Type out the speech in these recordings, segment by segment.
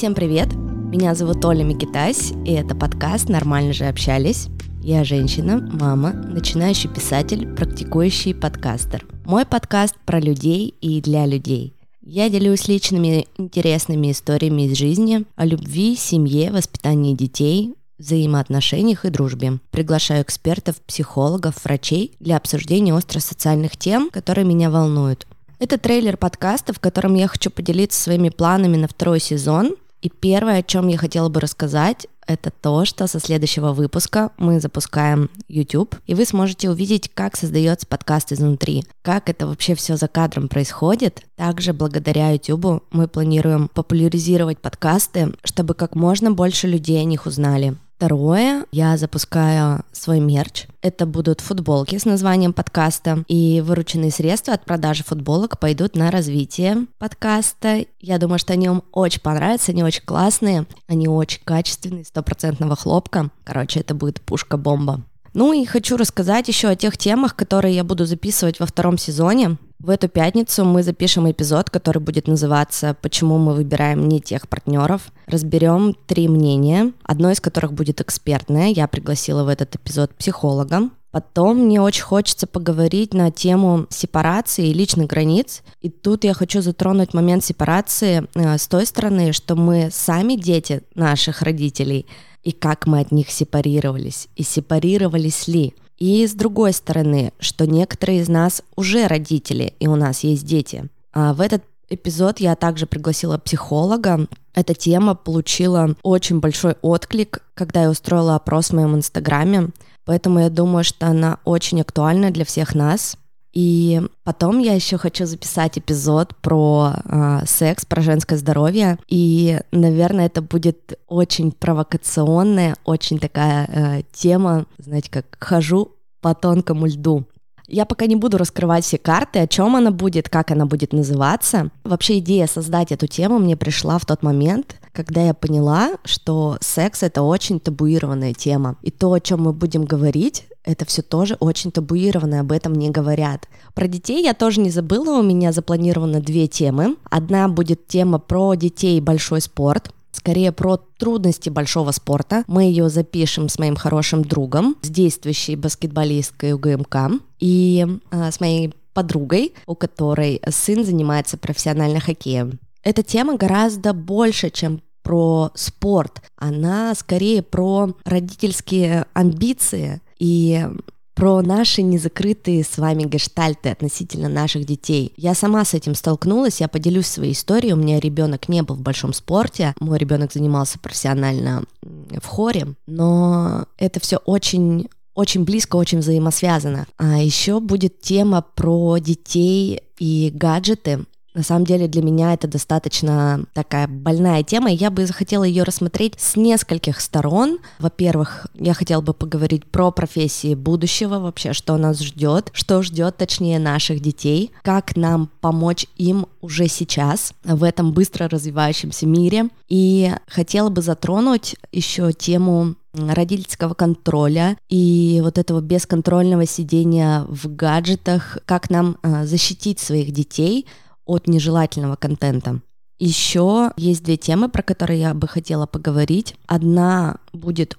Всем привет! Меня зовут Оля Микитась, и это подкаст «Нормально же общались». Я женщина, мама, начинающий писатель, практикующий подкастер. Мой подкаст про людей и для людей. Я делюсь личными интересными историями из жизни о любви, семье, воспитании детей, взаимоотношениях и дружбе. Приглашаю экспертов, психологов, врачей для обсуждения остро-социальных тем, которые меня волнуют. Это трейлер подкаста, в котором я хочу поделиться своими планами на второй сезон. И первое, о чем я хотела бы рассказать, это то, что со следующего выпуска мы запускаем YouTube, и вы сможете увидеть, как создается подкаст изнутри, как это вообще все за кадром происходит. Также благодаря YouTube мы планируем популяризировать подкасты, чтобы как можно больше людей о них узнали. Второе, я запускаю свой мерч. Это будут футболки с названием подкаста, и вырученные средства от продажи футболок пойдут на развитие подкаста. Я думаю, что они вам очень понравятся, они очень классные, они очень качественные, стопроцентного хлопка. Короче, это будет пушка-бомба. Ну и хочу рассказать еще о тех темах, которые я буду записывать во втором сезоне. В эту пятницу мы запишем эпизод, который будет называться «Почему мы выбираем не тех партнеров». Разберем три мнения, одно из которых будет экспертное. Я пригласила в этот эпизод психолога. Потом мне очень хочется поговорить на тему сепарации и личных границ. И тут я хочу затронуть момент сепарации э, с той стороны, что мы сами дети наших родителей – и как мы от них сепарировались, и сепарировались ли. И с другой стороны, что некоторые из нас уже родители, и у нас есть дети. А в этот эпизод я также пригласила психолога. Эта тема получила очень большой отклик, когда я устроила опрос в моем инстаграме. Поэтому я думаю, что она очень актуальна для всех нас. И потом я еще хочу записать эпизод про э, секс, про женское здоровье. И, наверное, это будет очень провокационная, очень такая э, тема, знаете, как хожу по тонкому льду. Я пока не буду раскрывать все карты, о чем она будет, как она будет называться. Вообще идея создать эту тему мне пришла в тот момент, когда я поняла, что секс это очень табуированная тема. И то, о чем мы будем говорить, это все тоже очень табуировано, об этом не говорят. Про детей я тоже не забыла, у меня запланировано две темы. Одна будет тема про детей и большой спорт, скорее про трудности большого спорта. Мы ее запишем с моим хорошим другом, с действующей баскетболисткой УГМК и э, с моей подругой, у которой сын занимается профессионально хоккеем. Эта тема гораздо больше, чем про спорт. Она скорее про родительские амбиции и про наши незакрытые с вами гештальты относительно наших детей. Я сама с этим столкнулась, я поделюсь своей историей. У меня ребенок не был в большом спорте, мой ребенок занимался профессионально в хоре, но это все очень очень близко, очень взаимосвязано. А еще будет тема про детей и гаджеты. На самом деле для меня это достаточно такая больная тема, и я бы захотела ее рассмотреть с нескольких сторон. Во-первых, я хотела бы поговорить про профессии будущего вообще, что нас ждет, что ждет, точнее, наших детей, как нам помочь им уже сейчас в этом быстро развивающемся мире. И хотела бы затронуть еще тему родительского контроля и вот этого бесконтрольного сидения в гаджетах, как нам э, защитить своих детей от нежелательного контента. Еще есть две темы, про которые я бы хотела поговорить. Одна будет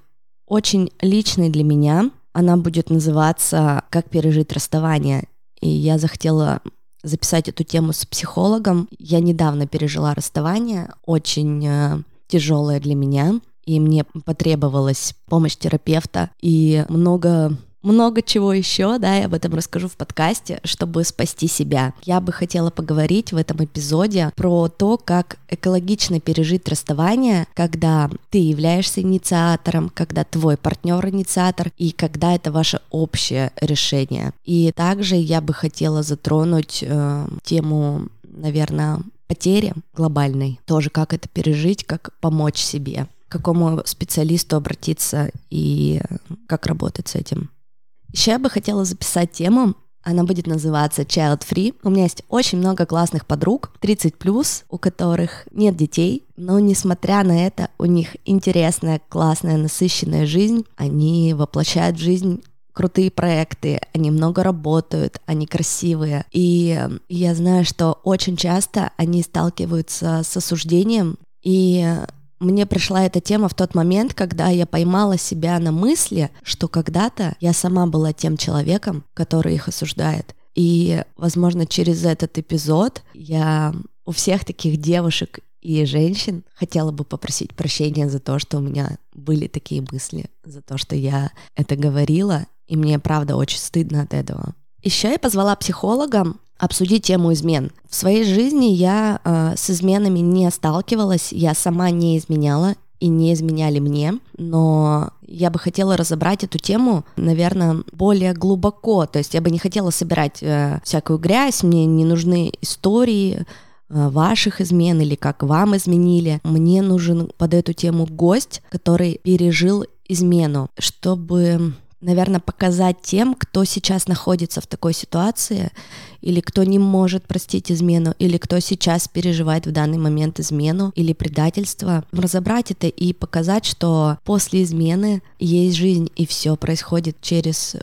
очень личной для меня. Она будет называться «Как пережить расставание». И я захотела записать эту тему с психологом. Я недавно пережила расставание, очень э, тяжелое для меня, и мне потребовалась помощь терапевта и много много чего еще, да, я об этом расскажу в подкасте, чтобы спасти себя. Я бы хотела поговорить в этом эпизоде про то, как экологично пережить расставание, когда ты являешься инициатором, когда твой партнер инициатор и когда это ваше общее решение. И также я бы хотела затронуть э, тему, наверное, потери глобальной, тоже как это пережить, как помочь себе к какому специалисту обратиться и как работать с этим. Еще я бы хотела записать тему, она будет называться Child Free. У меня есть очень много классных подруг, 30 плюс, у которых нет детей, но несмотря на это, у них интересная, классная, насыщенная жизнь. Они воплощают в жизнь крутые проекты, они много работают, они красивые. И я знаю, что очень часто они сталкиваются с осуждением И мне пришла эта тема в тот момент, когда я поймала себя на мысли, что когда-то я сама была тем человеком, который их осуждает. И, возможно, через этот эпизод я у всех таких девушек и женщин хотела бы попросить прощения за то, что у меня были такие мысли, за то, что я это говорила, и мне, правда, очень стыдно от этого. Еще я позвала психолога обсудить тему измен. В своей жизни я э, с изменами не сталкивалась, я сама не изменяла и не изменяли мне, но я бы хотела разобрать эту тему, наверное, более глубоко. То есть я бы не хотела собирать э, всякую грязь, мне не нужны истории э, ваших измен или как вам изменили. Мне нужен под эту тему гость, который пережил измену, чтобы наверное, показать тем, кто сейчас находится в такой ситуации, или кто не может простить измену, или кто сейчас переживает в данный момент измену или предательство, разобрать это и показать, что после измены есть жизнь, и все происходит через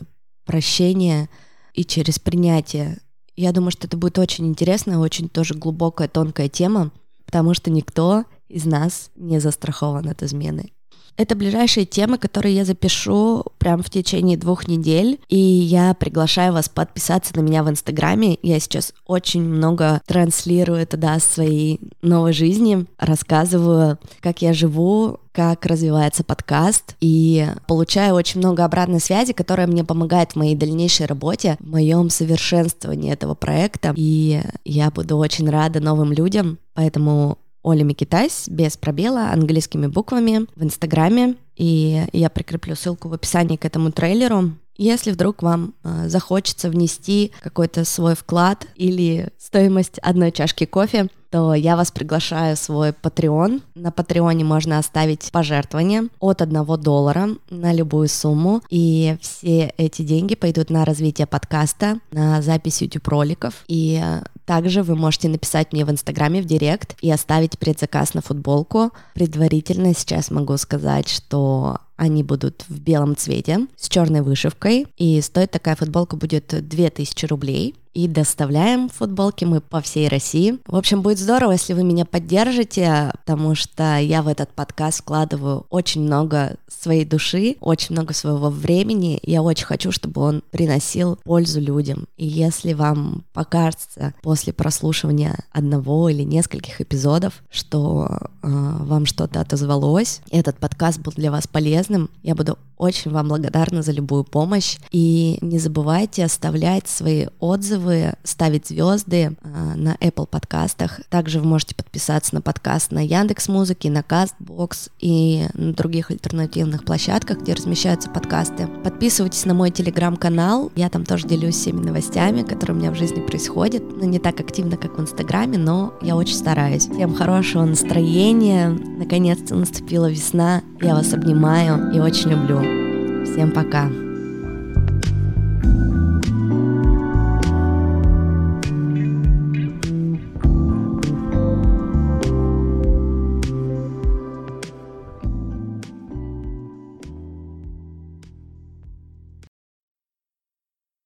прощение и через принятие. Я думаю, что это будет очень интересно, очень тоже глубокая, тонкая тема, потому что никто из нас не застрахован от измены. Это ближайшие темы, которые я запишу прямо в течение двух недель. И я приглашаю вас подписаться на меня в Инстаграме. Я сейчас очень много транслирую туда своей новой жизни, рассказываю, как я живу, как развивается подкаст, и получаю очень много обратной связи, которая мне помогает в моей дальнейшей работе, в моем совершенствовании этого проекта, и я буду очень рада новым людям, поэтому Оля Микитайс без пробела английскими буквами в Инстаграме. И я прикреплю ссылку в описании к этому трейлеру. Если вдруг вам э, захочется внести какой-то свой вклад или стоимость одной чашки кофе, то я вас приглашаю в свой Patreon. На Патреоне можно оставить пожертвование от 1 доллара на любую сумму, и все эти деньги пойдут на развитие подкаста, на запись YouTube роликов, и также вы можете написать мне в Инстаграме в Директ и оставить предзаказ на футболку. Предварительно сейчас могу сказать, что они будут в белом цвете с черной вышивкой, и стоит такая футболка будет 2000 рублей и доставляем футболки мы по всей России. В общем, будет здорово, если вы меня поддержите, потому что я в этот подкаст вкладываю очень много своей души, очень много своего времени. Я очень хочу, чтобы он приносил пользу людям. И если вам покажется после прослушивания одного или нескольких эпизодов, что э, вам что-то отозвалось, этот подкаст был для вас полезным, я буду очень вам благодарна за любую помощь. И не забывайте оставлять свои отзывы, ставить звезды э, на Apple подкастах. Также вы можете подписаться на подкаст на Яндекс Музыке, на Castbox и на других альтернативных площадках, где размещаются подкасты. Подписывайтесь на мой телеграм-канал. Я там тоже делюсь всеми новостями, которые у меня в жизни происходят. Ну, не так активно, как в Инстаграме, но я очень стараюсь. Всем хорошего настроения. Наконец-то наступила весна. Я вас обнимаю и очень люблю. Всем пока!